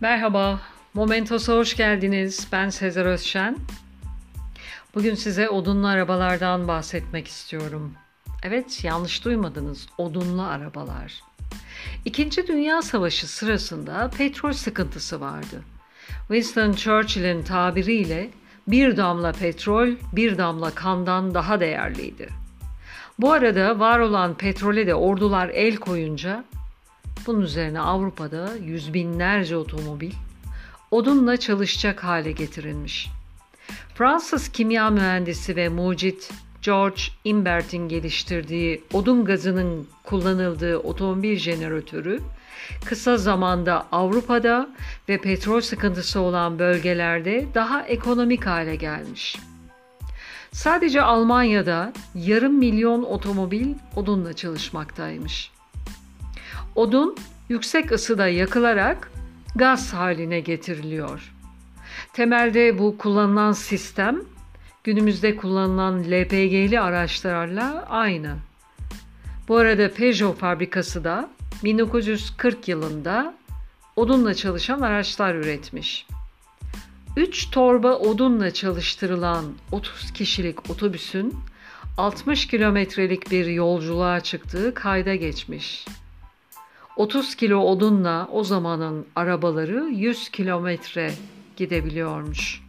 Merhaba, Momentos'a hoş geldiniz. Ben Sezer Özşen. Bugün size odunlu arabalardan bahsetmek istiyorum. Evet, yanlış duymadınız. Odunlu arabalar. İkinci Dünya Savaşı sırasında petrol sıkıntısı vardı. Winston Churchill'in tabiriyle bir damla petrol bir damla kandan daha değerliydi. Bu arada var olan petrole de ordular el koyunca bunun üzerine Avrupa'da yüz binlerce otomobil odunla çalışacak hale getirilmiş. Fransız kimya mühendisi ve mucit George Imbert'in geliştirdiği odun gazının kullanıldığı otomobil jeneratörü kısa zamanda Avrupa'da ve petrol sıkıntısı olan bölgelerde daha ekonomik hale gelmiş. Sadece Almanya'da yarım milyon otomobil odunla çalışmaktaymış. Odun yüksek ısıda yakılarak gaz haline getiriliyor. Temelde bu kullanılan sistem günümüzde kullanılan LPG'li araçlarla aynı. Bu arada Peugeot fabrikası da 1940 yılında odunla çalışan araçlar üretmiş. 3 torba odunla çalıştırılan 30 kişilik otobüsün 60 kilometrelik bir yolculuğa çıktığı kayda geçmiş. 30 kilo odunla o zamanın arabaları 100 kilometre gidebiliyormuş.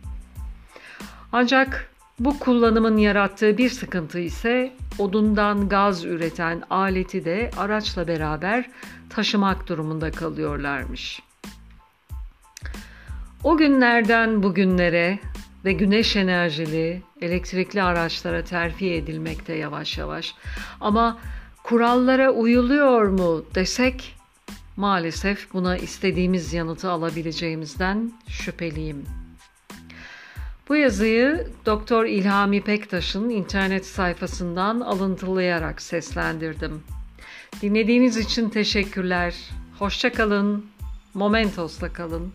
Ancak bu kullanımın yarattığı bir sıkıntı ise odundan gaz üreten aleti de araçla beraber taşımak durumunda kalıyorlarmış. O günlerden bugünlere ve güneş enerjili elektrikli araçlara terfi edilmekte yavaş yavaş. Ama kurallara uyuluyor mu desek maalesef buna istediğimiz yanıtı alabileceğimizden şüpheliyim. Bu yazıyı Doktor İlhami Pektaş'ın internet sayfasından alıntılayarak seslendirdim. Dinlediğiniz için teşekkürler. Hoşçakalın. Momentos'la kalın.